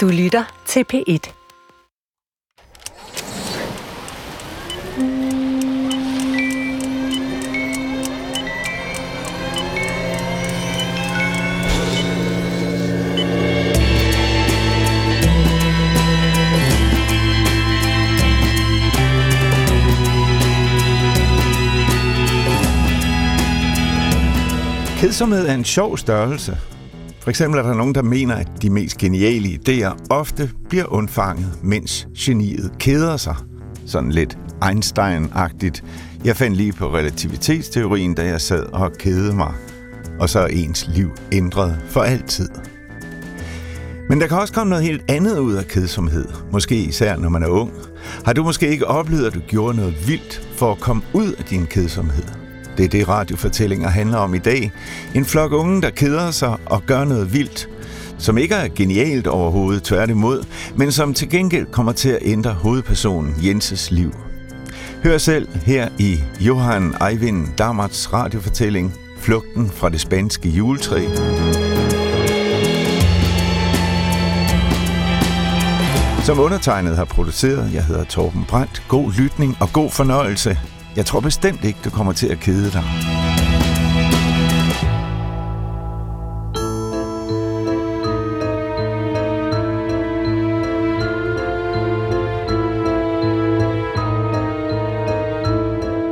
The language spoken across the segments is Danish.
Du lytter til P1. Kedsomhed er en sjov størrelse. For eksempel er der nogen, der mener, at de mest geniale idéer ofte bliver undfanget, mens geniet keder sig. Sådan lidt Einstein-agtigt. Jeg fandt lige på relativitetsteorien, da jeg sad og kedede mig. Og så er ens liv ændret for altid. Men der kan også komme noget helt andet ud af kedsomhed. Måske især, når man er ung. Har du måske ikke oplevet, at du gjorde noget vildt for at komme ud af din kedsomhed? Det er det, radiofortællinger handler om i dag. En flok unge, der keder sig og gør noget vildt, som ikke er genialt overhovedet, tværtimod, men som til gengæld kommer til at ændre hovedpersonen Jenses liv. Hør selv her i Johan Eivind Damerts radiofortælling Flugten fra det spanske juletræ. Som undertegnet har produceret, jeg hedder Torben Brandt. God lytning og god fornøjelse. Jeg tror bestemt ikke, du kommer til at kede dig.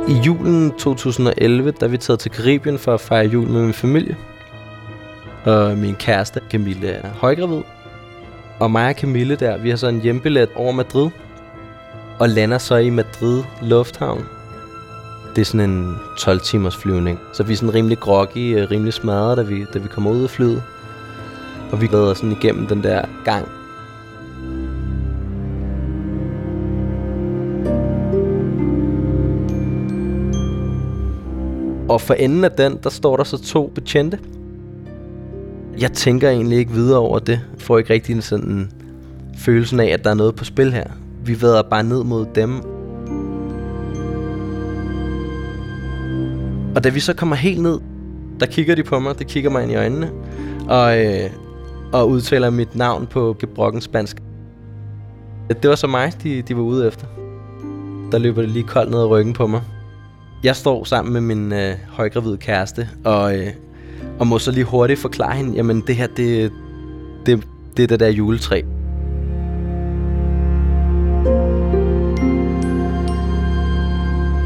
I julen 2011, der vi taget til Karibien for at fejre jul med min familie. Og min kæreste, Camille, er højgravid. Og mig og Camille der, vi har så en hjembillet over Madrid. Og lander så i Madrid Lufthavn. Det er sådan en 12 timers flyvning. Så vi er sådan rimelig groggy, øh, rimelig smadret, da vi, da vi kommer ud af flyet. Og vi glæder sådan igennem den der gang Og for enden af den, der står der så to betjente. Jeg tænker egentlig ikke videre over det. Jeg får ikke rigtig sådan følelsen af, at der er noget på spil her. Vi vader bare ned mod dem. Og da vi så kommer helt ned, der kigger de på mig. Det kigger mig ind i øjnene. Og, øh, og udtaler mit navn på gebrokken spansk. Det var så mig, de, de var ude efter. Der løber det lige koldt ned ad ryggen på mig. Jeg står sammen med min øh, højgravide kæreste, og, øh, og må så lige hurtigt forklare hende, jamen det her, det, det, det er det der juletræ.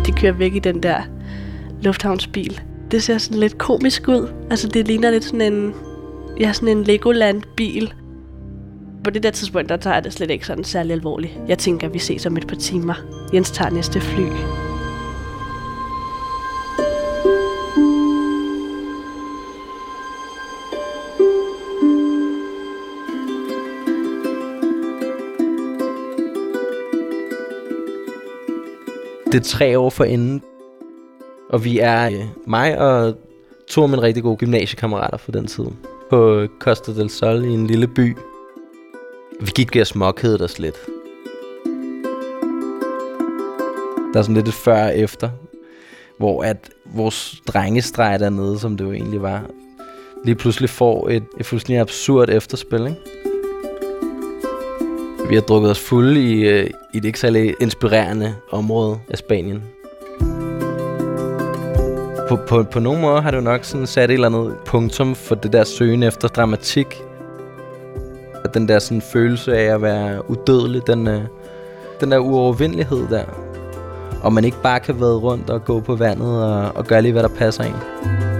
De kører væk i den der lufthavnsbil. Det ser sådan lidt komisk ud. Altså det ligner lidt sådan en, ja, sådan en Legoland-bil. På det der tidspunkt, der tager jeg det slet ikke sådan særlig alvorligt. Jeg tænker, vi ses om et par timer. Jens tager næste fly. Det er tre år for enden. Og vi er øh, mig og to af mine rigtig gode gymnasiekammerater fra den tid. På Costa del Sol i en lille by. Vi gik og småkede os lidt. Der er sådan lidt et før og efter. Hvor at vores drengestreg dernede, som det jo egentlig var, lige pludselig får et, et fuldstændig absurd efterspil, ikke? Vi har drukket os fulde i, øh, i et ikke særlig inspirerende område af Spanien. På, på, på nogle måder har du nok sådan sat et eller andet punktum for det der søgen efter dramatik. At den der sådan følelse af at være udødelig, den, øh, den der uovervindelighed der. Og man ikke bare kan vade rundt og gå på vandet og, og gøre lige, hvad der passer ind.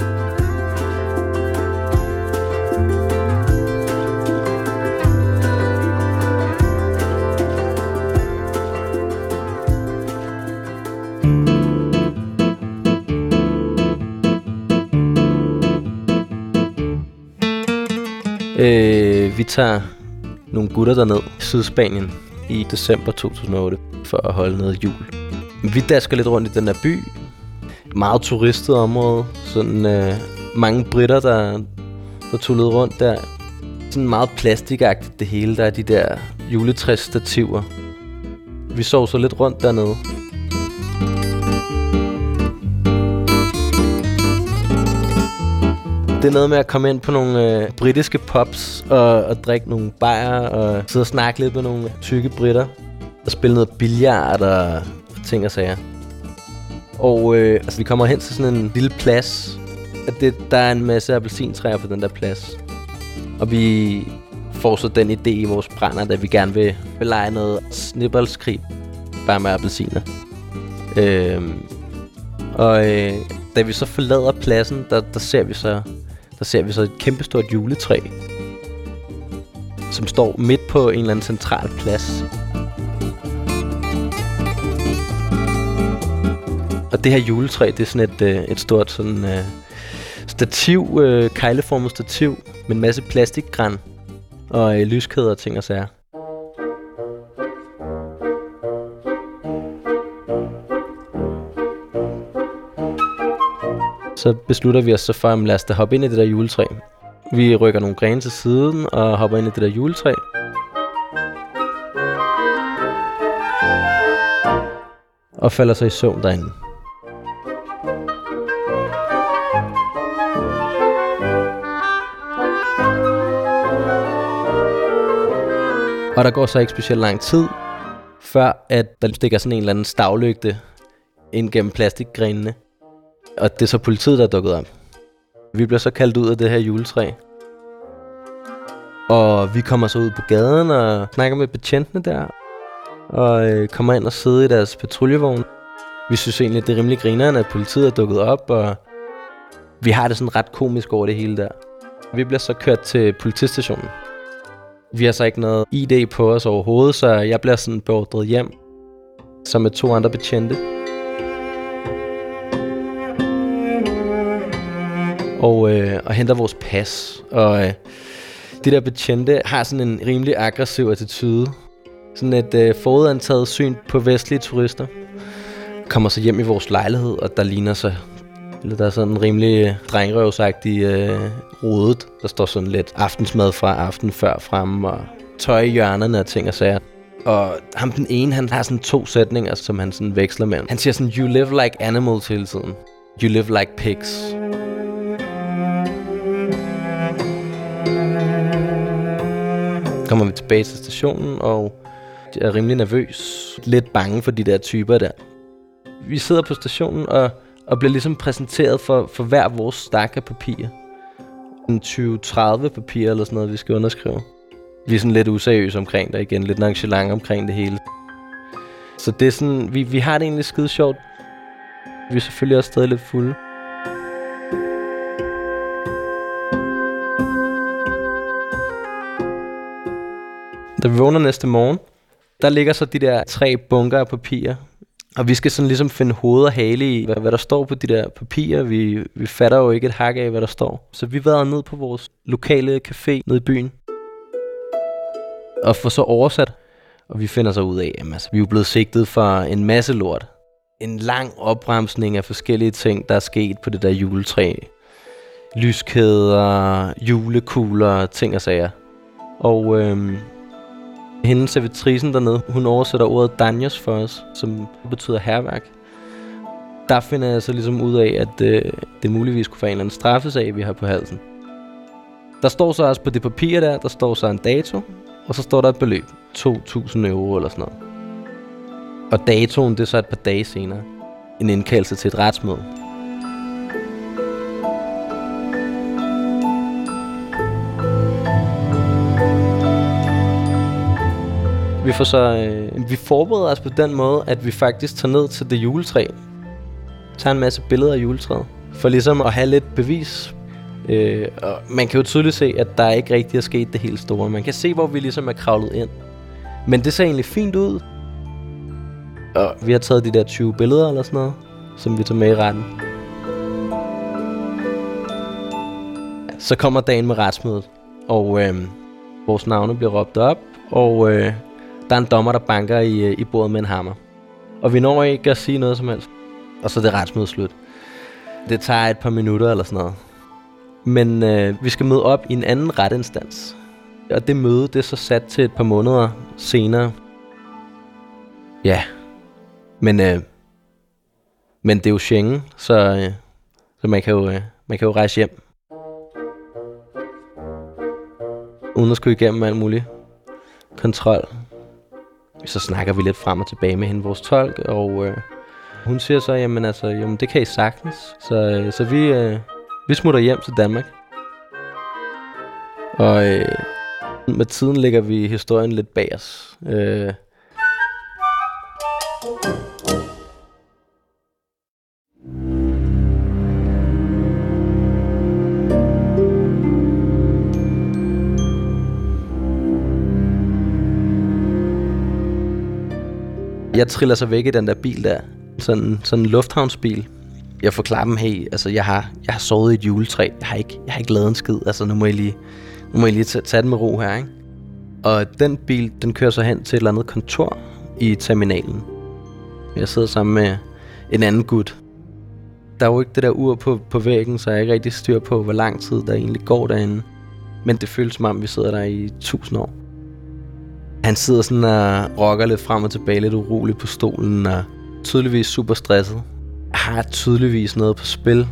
Øh, vi tager nogle gutter derned i Sydspanien i december 2008 for at holde noget jul. Vi dasker lidt rundt i den der by. Meget turistet område. Sådan øh, mange britter, der, der tullede rundt der. Sådan meget plastikagtigt det hele. Der er de der juletræsstativer. Vi sov så lidt rundt dernede. Det er noget med at komme ind på nogle øh, britiske pubs og, og drikke nogle bajer og sidde og snakke lidt med nogle tykke britter. Og spille noget billard og ting og sager. Og øh, altså, vi kommer hen til sådan en lille plads. At det, der er en masse appelsintræer på den der plads. Og vi får så den idé i vores brænder, at vi gerne vil, vil lege noget snibboldskrig. Bare med appelsiner. Øh, og øh, da vi så forlader pladsen, der, der ser vi så der ser vi så et kæmpestort juletræ, som står midt på en eller anden central plads. Og det her juletræ, det er sådan et, øh, et stort sådan, øh, stativ, øh, kejleformet stativ med en masse plastikgræn og øh, lyskæder og ting og sager. Så beslutter vi os så for, at lad os da hoppe ind i det der juletræ. Vi rykker nogle grene til siden og hopper ind i det der juletræ. Og falder så i søvn derinde. Og der går så ikke specielt lang tid, før at der stikker sådan en eller anden stavlygte ind gennem plastikgrenene. Og det er så politiet, der er dukket op. Vi bliver så kaldt ud af det her juletræ. Og vi kommer så ud på gaden og snakker med betjentene der. Og øh, kommer ind og sidder i deres patruljevogn. Vi synes egentlig, det er rimelig grineren, at politiet er dukket op, og vi har det sådan ret komisk over det hele der. Vi bliver så kørt til politistationen. Vi har så ikke noget ID på os overhovedet, så jeg bliver sådan beordret hjem, som med to andre betjente. Og, øh, og henter vores pas. Og øh, det der betjente har sådan en rimelig aggressiv attitude. Sådan et øh, forudantaget syn på vestlige turister. Kommer så hjem i vores lejlighed, og der ligner sig eller der er sådan en rimelig øh, drengrøvsagtig øh, rodet. Der står sådan lidt aftensmad fra aften før frem, og tøj i hjørnerne og ting og sager. Og ham den ene, han har sådan to sætninger, som han sådan veksler mellem. Han siger sådan, you live like animals hele tiden. You live like pigs. Kommer vi tilbage til stationen, og jeg er rimelig nervøs. Lidt bange for de der typer der. Vi sidder på stationen, og og bliver ligesom præsenteret for, for hver vores stak af papir. En 20-30 papir eller sådan noget, vi skal underskrive. Vi er sådan lidt useriøse omkring det igen, lidt nonchalant omkring det hele. Så det er sådan, vi, vi har det egentlig skide sjovt. Vi er selvfølgelig også stadig lidt fulde. Da vi vågner næste morgen, der ligger så de der tre bunker af papirer og vi skal sådan ligesom finde hoved og hale i, hvad, hvad der står på de der papirer. Vi, vi fatter jo ikke et hak af, hvad der står. Så vi var ned på vores lokale café nede i byen. Og får så oversat. Og vi finder så ud af, at altså, vi er blevet sigtet for en masse lort. En lang opbremsning af forskellige ting, der er sket på det der juletræ. Lyskæder, julekugler, ting og sager. Og øhm, hende servitrisen dernede, hun oversætter ordet danjos for os, som betyder herværk. Der finder jeg så ligesom ud af, at øh, det muligvis kunne være en eller anden straffesag, vi har på halsen. Der står så også på det papir der, der står så en dato, og så står der et beløb. 2.000 euro eller sådan noget. Og datoen, det er så et par dage senere. En indkaldelse til et retsmøde. Vi får så øh, vi forbereder os på den måde, at vi faktisk tager ned til det juletræ. Tager en masse billeder af juletræet. For ligesom at have lidt bevis. Øh, og man kan jo tydeligt se, at der ikke rigtig er sket det helt store. Man kan se, hvor vi ligesom er kravlet ind. Men det ser egentlig fint ud. Og vi har taget de der 20 billeder eller sådan noget, som vi tager med i retten. Så kommer dagen med retsmødet, og øh, vores navne bliver råbt op, og øh, der er en dommer, der banker i, øh, i bordet med en hammer. Og vi når ikke at sige noget som helst. Og så er det retsmødet slut. Det tager et par minutter eller sådan noget. Men øh, vi skal møde op i en anden retinstans. Og det møde, det er så sat til et par måneder senere. Ja. Men, øh, men det er jo Schengen, så, øh, så man, kan jo, øh, man kan jo rejse hjem. uden at skulle igennem alt muligt kontrol. Så snakker vi lidt frem og tilbage med hende, vores tolk, og øh, hun siger så, jamen altså, jamen, det kan I sagtens. Så, øh, så vi, øh, vi smutter hjem til Danmark. Og øh, med tiden lægger vi historien lidt bag os. Øh, Jeg triller så væk i den der bil der. Sådan, sådan en lufthavnsbil. Jeg forklarer dem, hey, altså jeg har, jeg har sovet i et juletræ. Jeg har ikke, jeg har ikke lavet en skid. Altså nu må jeg lige, nu må jeg lige tage, tage den med ro her, ikke? Og den bil, den kører så hen til et eller andet kontor i terminalen. Jeg sidder sammen med en anden gut. Der er jo ikke det der ur på, på væggen, så jeg er ikke rigtig styr på, hvor lang tid der egentlig går derinde. Men det føles som om, vi sidder der i tusind år. Han sidder sådan og rokker lidt frem og tilbage, lidt urolig på stolen, og tydeligvis super stresset. Har tydeligvis noget på spil.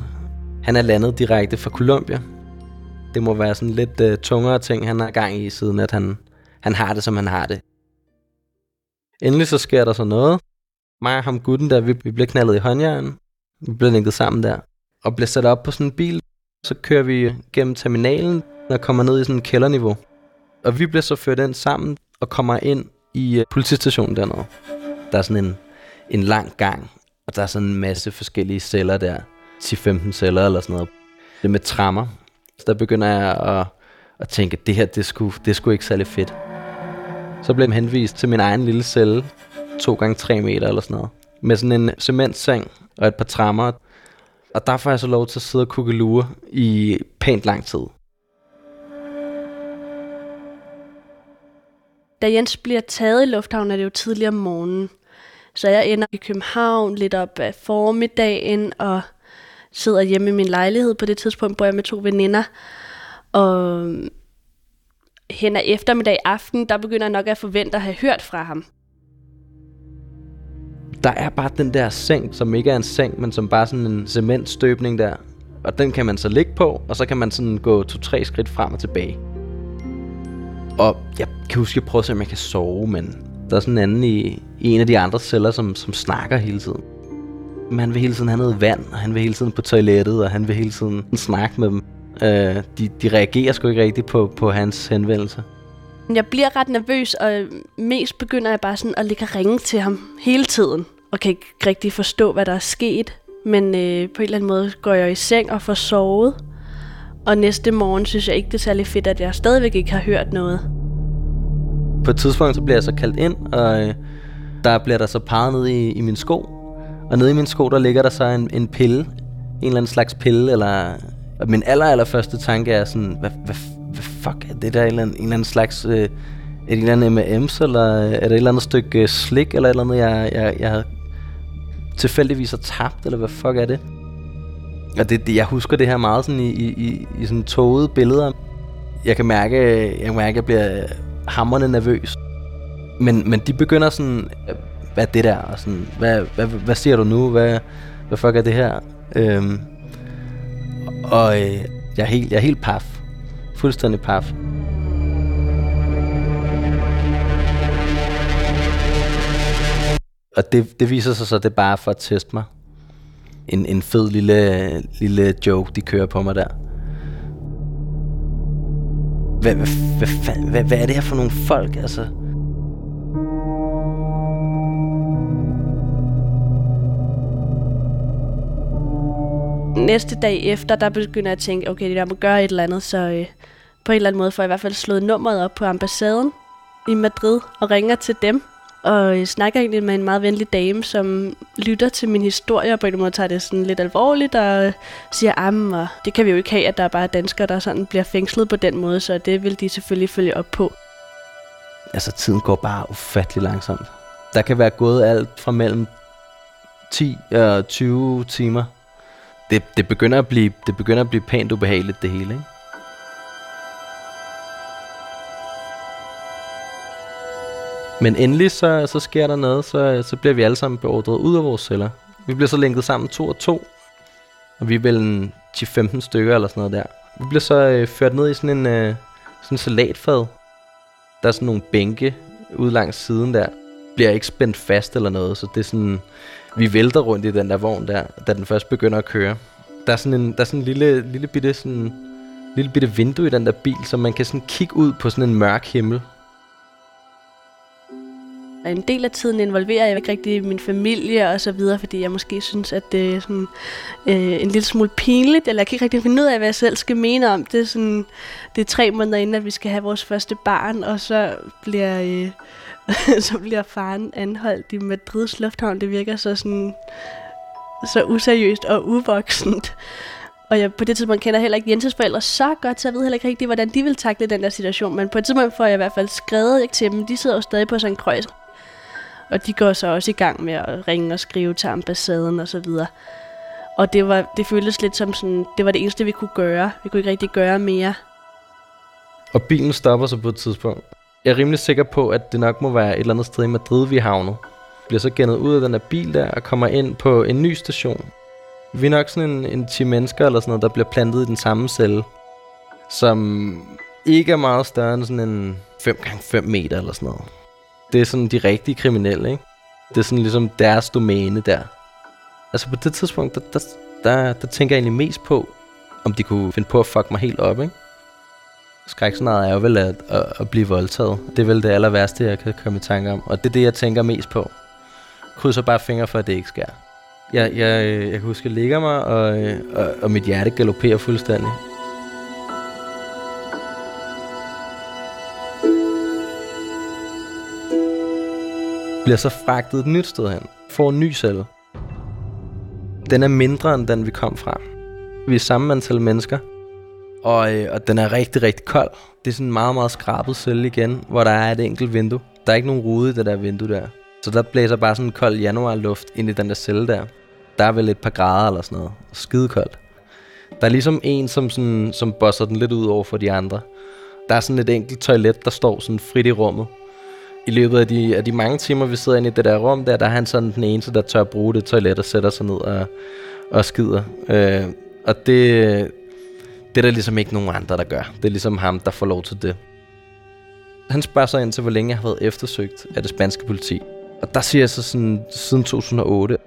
Han er landet direkte fra Colombia. Det må være sådan lidt uh, tungere ting, han har gang i, siden at han, han har det, som han har det. Endelig så sker der så noget. Mig og ham gutten der, vi, vi bliver knaldet i håndjern. Vi bliver linket sammen der. Og bliver sat op på sådan en bil. Så kører vi gennem terminalen og kommer ned i sådan en kælderniveau. Og vi bliver så ført ind sammen og kommer ind i øh, politistationen dernede. Der er sådan en, en lang gang, og der er sådan en masse forskellige celler der. 10-15 celler eller sådan noget. Det er med trammer. Så der begynder jeg at, at tænke, at det her, det skulle, det skulle ikke særlig fedt. Så blev jeg henvist til min egen lille celle, 2 gange 3 meter eller sådan noget. Med sådan en cementseng og et par trammer. Og der får jeg så lov til at sidde og kukkelure i pænt lang tid. Da Jens bliver taget i lufthavnen, er det jo tidligere om morgenen. Så jeg ender i København lidt op af formiddagen og sidder hjemme i min lejlighed. På det tidspunkt bor jeg med to veninder. Og øh, hen ad eftermiddag aften, der begynder jeg nok at forvente at have hørt fra ham. Der er bare den der seng, som ikke er en seng, men som bare sådan en cementstøbning der. Og den kan man så ligge på, og så kan man sådan gå to-tre skridt frem og tilbage. Og jeg kan huske, at jeg prøvede at se, om jeg kan sove, men der er sådan en anden i, i en af de andre celler, som, som snakker hele tiden. Men han vil hele tiden have noget vand, og han vil hele tiden på toilettet, og han vil hele tiden snakke med dem. Øh, de, de reagerer sgu ikke rigtigt på, på hans henvendelse. Jeg bliver ret nervøs, og mest begynder jeg bare sådan at ligge og ringe til ham hele tiden. Og kan ikke rigtig forstå, hvad der er sket. Men øh, på en eller anden måde går jeg i seng og får sovet. Og næste morgen synes jeg ikke, det er særlig fedt, at jeg stadigvæk ikke har hørt noget. På et tidspunkt så bliver jeg så kaldt ind, og øh, der bliver der så peget ned i, i min sko. Og nede i min sko, der ligger der så en, en pille. En eller anden slags pille, eller... Og min aller, aller første tanke er sådan, hvad, hvad, hvad fuck er det der? En eller anden, en eller anden slags... Øh, et en eller andet M&M's, eller øh, er det et eller andet stykke øh, slik, eller et eller andet, jeg, jeg, jeg tilfældigvis har tabt, eller hvad fuck er det? Og det, det, jeg husker det her meget sådan i, i, i sådan tågede billeder. Jeg kan mærke, jeg kan mærke, at jeg bliver hammerne nervøs. Men, men de begynder sådan, hvad er det der? Og sådan, hvad, hvad, hvad siger du nu? Hvad, hvad fuck er det her? Øhm, og øh, jeg, er helt, jeg er helt paf. Fuldstændig paf. Og det, det viser sig så, at det er bare for at teste mig. En, en fed lille, lille joke, de kører på mig der. Hvad, hvad, hvad, hvad, hvad, hvad er det her for nogle folk, altså? Næste dag efter, der begynder jeg at tænke, okay, jeg må gøre et eller andet, så øh, på en eller anden måde får jeg i hvert fald slået nummeret op på ambassaden i Madrid og ringer til dem. Og jeg snakker egentlig med en meget venlig dame, som lytter til min historie, og på en måde tager det sådan lidt alvorligt, og siger, am, og det kan vi jo ikke have, at der er bare danskere, der sådan bliver fængslet på den måde, så det vil de selvfølgelig følge op på. Altså, tiden går bare ufattelig langsomt. Der kan være gået alt fra mellem 10 og 20 timer. Det, det, begynder at blive, det begynder at blive pænt ubehageligt, det hele, ikke? Men endelig så, så sker der noget, så, så bliver vi alle sammen beordret ud af vores celler. Vi bliver så lænket sammen to og to, og vi er vel en 10-15 stykker eller sådan noget der. Vi bliver så øh, ført ned i sådan en, øh, sådan en salatfad. Der er sådan nogle bænke ude langs siden der. Bliver ikke spændt fast eller noget, så det er sådan... Vi vælter rundt i den der vogn der, da den først begynder at køre. Der er sådan en, der er sådan en lille, lille bitte sådan lille bitte vindue i den der bil, så man kan sådan kigge ud på sådan en mørk himmel. En del af tiden involverer jeg ikke rigtig min familie og så videre, fordi jeg måske synes, at det er sådan, øh, en lille smule pinligt, eller jeg kan ikke rigtig finde ud af, hvad jeg selv skal mene om det. Sådan, det er tre måneder inden, at vi skal have vores første barn, og så bliver, øh, så bliver faren anholdt i Madrids lufthavn. Det virker så sådan så useriøst og uvoksent. Og jeg på det tidspunkt kender heller ikke Jenses forældre så godt, så jeg ved heller ikke rigtig, hvordan de vil takle den der situation. Men på et tidspunkt får jeg i hvert fald skrevet ikke til dem. De sidder jo stadig på sådan en krøjs. Og de går så også i gang med at ringe og skrive til ambassaden og så videre. Og det, var, det føltes lidt som sådan, det var det eneste, vi kunne gøre. Vi kunne ikke rigtig gøre mere. Og bilen stopper så på et tidspunkt. Jeg er rimelig sikker på, at det nok må være et eller andet sted i Madrid, vi havnet. Bliver så gennet ud af den der bil der og kommer ind på en ny station. Vi er nok sådan en, en 10 mennesker eller sådan noget, der bliver plantet i den samme celle. Som ikke er meget større end sådan en 5x5 meter eller sådan noget. Det er sådan de rigtige kriminelle, ikke? Det er sådan ligesom deres domæne der. Altså på det tidspunkt, der, der, der, der tænker jeg egentlig mest på, om de kunne finde på at fuck mig helt op, ikke? Skrækscenariet er jo vel at, at, at blive voldtaget. Det er vel det aller værste, jeg kan komme i tanke om. Og det er det, jeg tænker mest på. Krydser bare fingre for, at det ikke sker. Jeg, jeg, jeg kan huske, at jeg ligger mig, og, og, og mit hjerte galopperer fuldstændig. Bliver så fragtet et nyt sted hen. Får en ny celle. Den er mindre end den, vi kom fra. Vi er samme antal mennesker. Og, øh, og den er rigtig, rigtig kold. Det er sådan en meget, meget skrabet celle igen, hvor der er et enkelt vindue. Der er ikke nogen rude i det der vindue der. Så der blæser bare sådan en kold januarluft ind i den der celle der. Der er vel et par grader eller sådan noget. Skide koldt. Der er ligesom en, som, sådan, som bosser den lidt ud over for de andre. Der er sådan et enkelt toilet, der står sådan frit i rummet. I løbet af de, af de mange timer, vi sidder inde i det der rum der, der er han sådan den eneste, der tør bruge det toilet og sætter sig ned og, og skider. Øh, og det, det er der ligesom ikke nogen andre, der gør. Det er ligesom ham, der får lov til det. Han spørger så ind til, hvor længe jeg har været eftersøgt af det spanske politi. Og der siger jeg så sådan, siden 2008,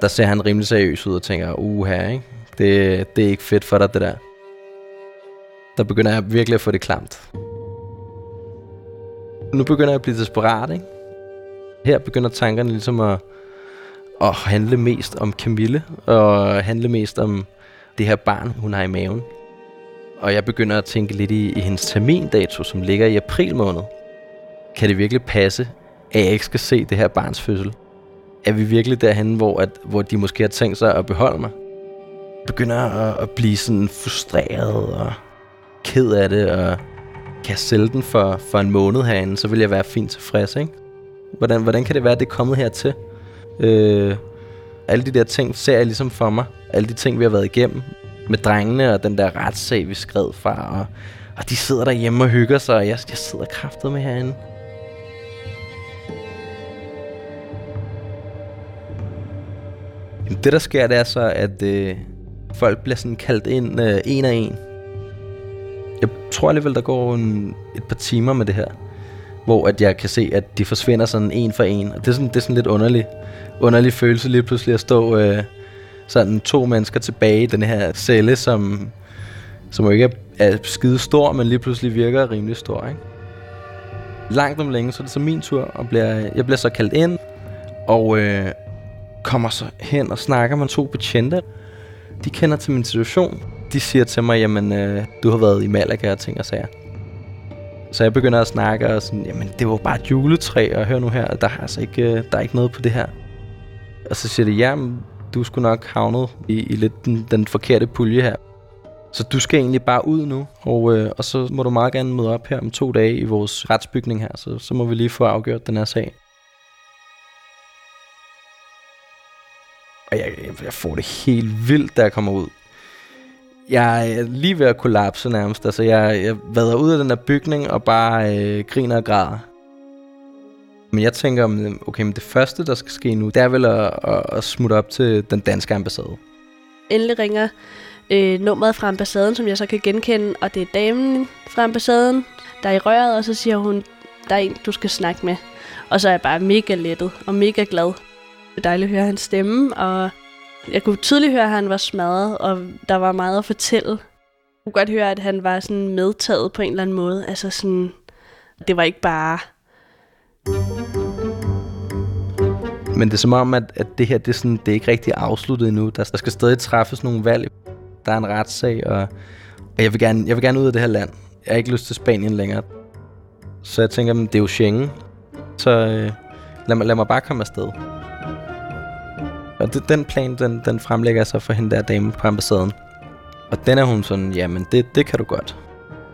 der ser han rimelig seriøs ud og tænker, uha, ikke? Det, det er ikke fedt for dig, det der. Der begynder jeg virkelig at få det klamt. Nu begynder jeg at blive desperat, ikke? Her begynder tankerne ligesom at, at handle mest om Camille, og handle mest om det her barn, hun har i maven. Og jeg begynder at tænke lidt i, i hendes termindato, som ligger i april måned. Kan det virkelig passe, at jeg ikke skal se det her barns fødsel? Er vi virkelig derhen, hvor, at, hvor de måske har tænkt sig at beholde mig? Jeg begynder at, at blive sådan frustreret og ked af det, og kan sælge den for, for en måned herinde, så vil jeg være fint tilfreds, ikke? Hvordan, hvordan kan det være, at det er kommet hertil? Øh, alle de der ting ser jeg ligesom for mig. Alle de ting, vi har været igennem. Med drengene og den der retssag, vi skred fra. Og, og de sidder derhjemme og hygger sig, og jeg, jeg sidder kraftet med herinde. Jamen, det der sker, det er så, at øh, folk bliver sådan kaldt ind øh, en af en. Jeg tror alligevel, der går en, et par timer med det her. Hvor at jeg kan se, at de forsvinder sådan en for en. Og det er sådan, det er sådan lidt underligt underlig følelse lige pludselig at stå øh, sådan to mennesker tilbage i den her celle, som, som jo ikke er, er skide stor, men lige pludselig virker rimelig stor, ikke? Langt om længe, så er det så min tur, og bliver, jeg bliver så kaldt ind, og øh, kommer så hen og snakker med to betjente. De kender til min situation. De siger til mig, jamen, øh, du har været i Malaga og ting og sager. Så jeg begynder at snakke og sådan, jamen, det var bare et juletræ, og hør nu her, der er altså ikke, øh, der er ikke noget på det her. Og så siger de, ja, du skulle nok havnet i, i lidt den, den forkerte pulje her. Så du skal egentlig bare ud nu, og, øh, og så må du meget gerne møde op her om to dage i vores retsbygning her, så, så må vi lige få afgjort den her sag. Og jeg, jeg får det helt vildt, da jeg kommer ud. Jeg er lige ved at kollapse nærmest. Altså, jeg, jeg vader ud af den der bygning og bare øh, griner og græder. Men jeg tænker, okay, men det første, der skal ske nu, det er vel at, at, at smutte op til den danske ambassade. Endelig ringer øh, nummeret fra ambassaden, som jeg så kan genkende, og det er damen fra ambassaden, der er i røret, og så siger hun, der er en, du skal snakke med. Og så er jeg bare mega lettet og mega glad. Det er dejligt at høre hans stemme, og jeg kunne tydeligt høre, at han var smadret, og der var meget at fortælle. Jeg kunne godt høre, at han var sådan medtaget på en eller anden måde. Altså sådan, det var ikke bare... Men det er som om, at, at det her det er, sådan, det er ikke rigtig afsluttet endnu. Der, der skal stadig træffes nogle valg. Der er en retssag, og, og jeg, vil gerne, jeg vil gerne ud af det her land. Jeg har ikke lyst til Spanien længere. Så jeg tænker, det er jo Schengen. Så øh, lad, mig, lad mig bare komme afsted. Og det, den plan, den, den fremlægger sig så for hende der dame på ambassaden. Og den er hun sådan, jamen det, det kan du godt.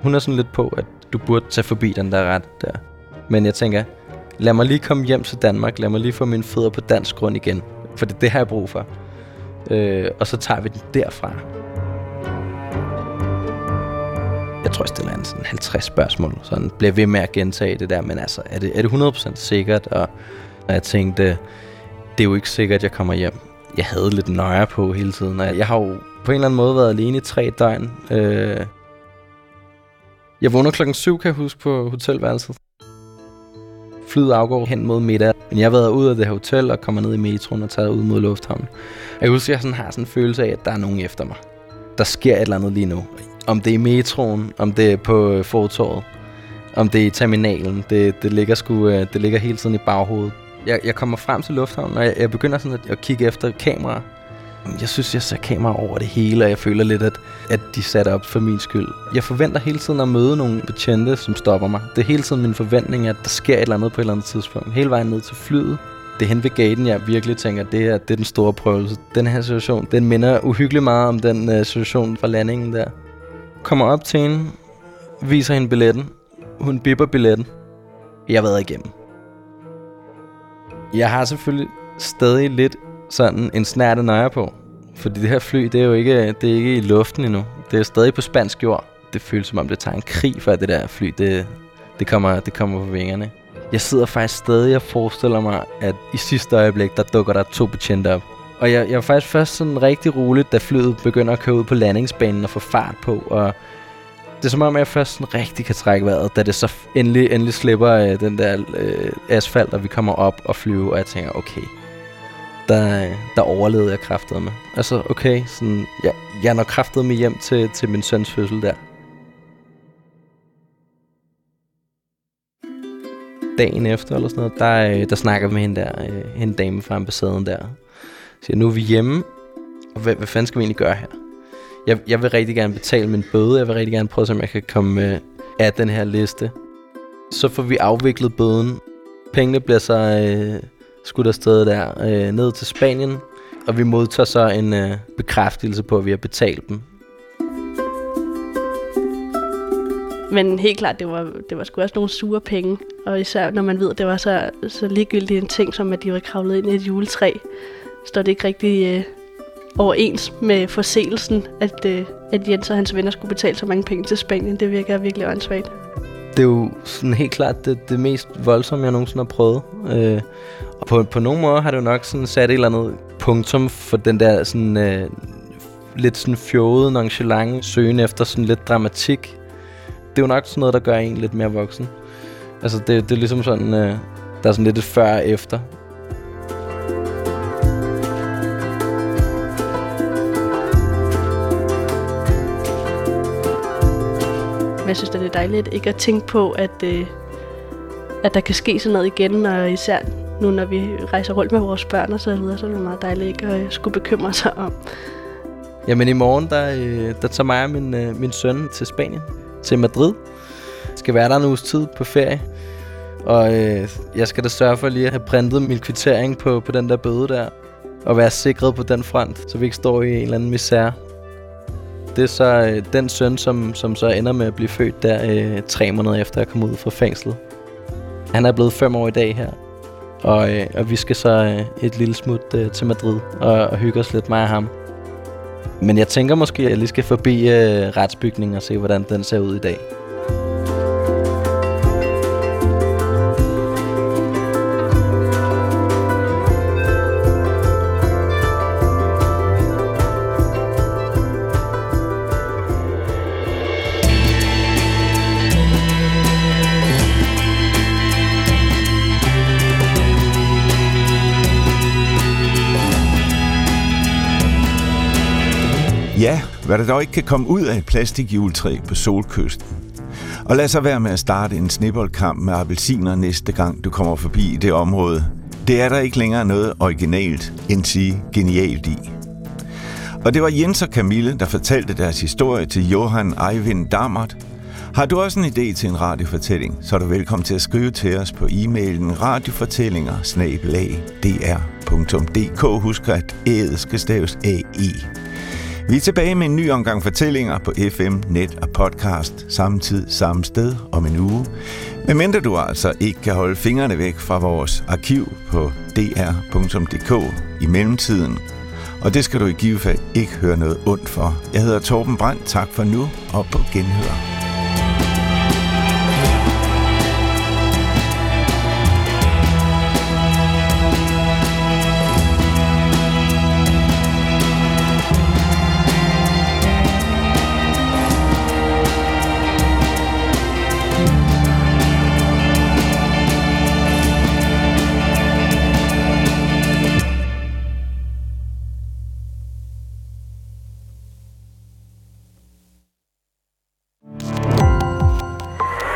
Hun er sådan lidt på, at du burde tage forbi den der ret der. Men jeg tænker, lad mig lige komme hjem til Danmark. Lad mig lige få mine fødder på dansk grund igen. For det, det har jeg brug for. Øh, og så tager vi den derfra. Jeg tror, jeg stiller en sådan 50 spørgsmål. Så bliver ved med at gentage det der. Men altså, er det, er det 100% sikkert? Og, og jeg tænkte, det er jo ikke sikkert, at jeg kommer hjem. Jeg havde lidt nøje på hele tiden. Og jeg har jo på en eller anden måde været alene i tre døgn. Øh, jeg vågner klokken 7, kan jeg huske, på hotelværelset. Flyet afgår hen mod middag. Men jeg har været ud af det her hotel og kommer ned i metroen og tager ud mod lufthavnen. Jeg husker, at jeg sådan har sådan en følelse af, at der er nogen efter mig. Der sker et eller andet lige nu. Om det er i metroen, om det er på øh, fortorvet, om det er i terminalen. Det, det, ligger sgu, øh, det ligger hele tiden i baghovedet. Jeg, jeg kommer frem til lufthavnen, og jeg, jeg begynder sådan at, at kigge efter kameraer. Jeg synes, jeg ser kameraer over det hele, og jeg føler lidt, at, at de satte op for min skyld. Jeg forventer hele tiden at møde nogle betjente, som stopper mig. Det er hele tiden min forventning, at der sker et eller andet på et eller andet tidspunkt. Hele vejen ned til flyet. Det er hen ved gaten, jeg virkelig tænker, det er, det er den store prøvelse. Den her situation, den minder uhyggeligt meget om den uh, situation fra landingen der. Kommer op til hende, viser hende billetten. Hun bipper billetten. Jeg har været igennem. Jeg har selvfølgelig stadig lidt sådan en snærte nøje på. Fordi det her fly, det er jo ikke, det er ikke i luften endnu. Det er stadig på spansk jord. Det føles som om, det tager en krig for det der fly. Det, det, kommer, det kommer på vingerne. Jeg sidder faktisk stadig og forestiller mig, at i sidste øjeblik, der dukker der to betjente op. Og jeg, jeg var faktisk først sådan rigtig roligt, da flyet begynder at køre ud på landingsbanen og få fart på. Og det er som om, jeg først sådan rigtig kan trække vejret, da det så endelig, endelig slipper øh, den der øh, asfalt, og vi kommer op og flyver, og jeg tænker, okay, der, der overlevede jeg kraftet med. Altså, okay, sådan, ja, jeg når kraftet med hjem til, til min søns fødsel der. Dagen efter eller sådan noget, der, øh, der snakker vi med hende der, øh, hende dame fra ambassaden der. Så nu er vi hjemme, og hvad, hvad fanden skal vi egentlig gøre her? Jeg, jeg vil rigtig gerne betale min bøde, jeg vil rigtig gerne prøve, om jeg kan komme øh, af den her liste. Så får vi afviklet bøden. Pengene bliver så øh, skudt afsted der øh, ned til Spanien, og vi modtager så en øh, bekræftelse på, at vi har betalt dem. Men helt klart, det var, det var sgu også nogle sure penge. Og især når man ved, at det var så, så ligegyldigt en ting, som at de var kravlet ind i et juletræ, står det ikke rigtig øh, overens med forseelsen, at, øh, at Jens og hans venner skulle betale så mange penge til Spanien. Det virker virkelig åndssvagt. Det er jo sådan helt klart det, det mest voldsomme, jeg nogensinde har prøvet. Øh, og på, på nogle måder har det jo nok sådan sat et eller andet punktum for den der sådan, øh, lidt sådan fjode, nonchalant søgen efter sådan lidt dramatik. Det er jo nok sådan noget, der gør en lidt mere voksen. Altså det, det er ligesom sådan, øh, der er sådan lidt et før og efter. Jeg synes, det er dejligt ikke at tænke på, at, øh, at der kan ske sådan noget igen, og især nu, når vi rejser rundt med vores børn og så videre, så er det meget dejligt ikke at skulle bekymre sig om. Jamen i morgen, der, øh, der tager mig og min, øh, min søn til Spanien, til Madrid. Skal være der en uges tid på ferie. Og øh, jeg skal da sørge for lige at have printet min kvittering på, på den der bøde der. Og være sikret på den front, så vi ikke står i en eller anden misære det er så øh, den søn, som, som så ender med at blive født der øh, tre måneder efter jeg kom ud fra fængslet. Han er blevet fem år i dag her. Og, øh, og vi skal så øh, et lille smut øh, til Madrid og, og hygge os lidt, med ham. Men jeg tænker måske, at jeg lige skal forbi øh, retsbygningen og se, hvordan den ser ud i dag. Hvad der dog ikke kan komme ud af et plastikjuletræ på solkysten. Og lad så være med at starte en snibboldkamp med appelsiner næste gang, du kommer forbi det område. Det er der ikke længere noget originalt, end sige genialt i. Og det var Jens og Camille, der fortalte deres historie til Johan Eivind Dammert. Har du også en idé til en radiofortælling, så er du velkommen til at skrive til os på e-mailen radiofortællinger Husk at ædet skal staves A-E. Vi er tilbage med en ny omgang fortællinger på FM, net og podcast, samme tid, samme sted om en uge. Men mindre du altså ikke kan holde fingrene væk fra vores arkiv på dr.dk i mellemtiden. Og det skal du i givet fald ikke høre noget ondt for. Jeg hedder Torben Brandt. Tak for nu, og på genhør.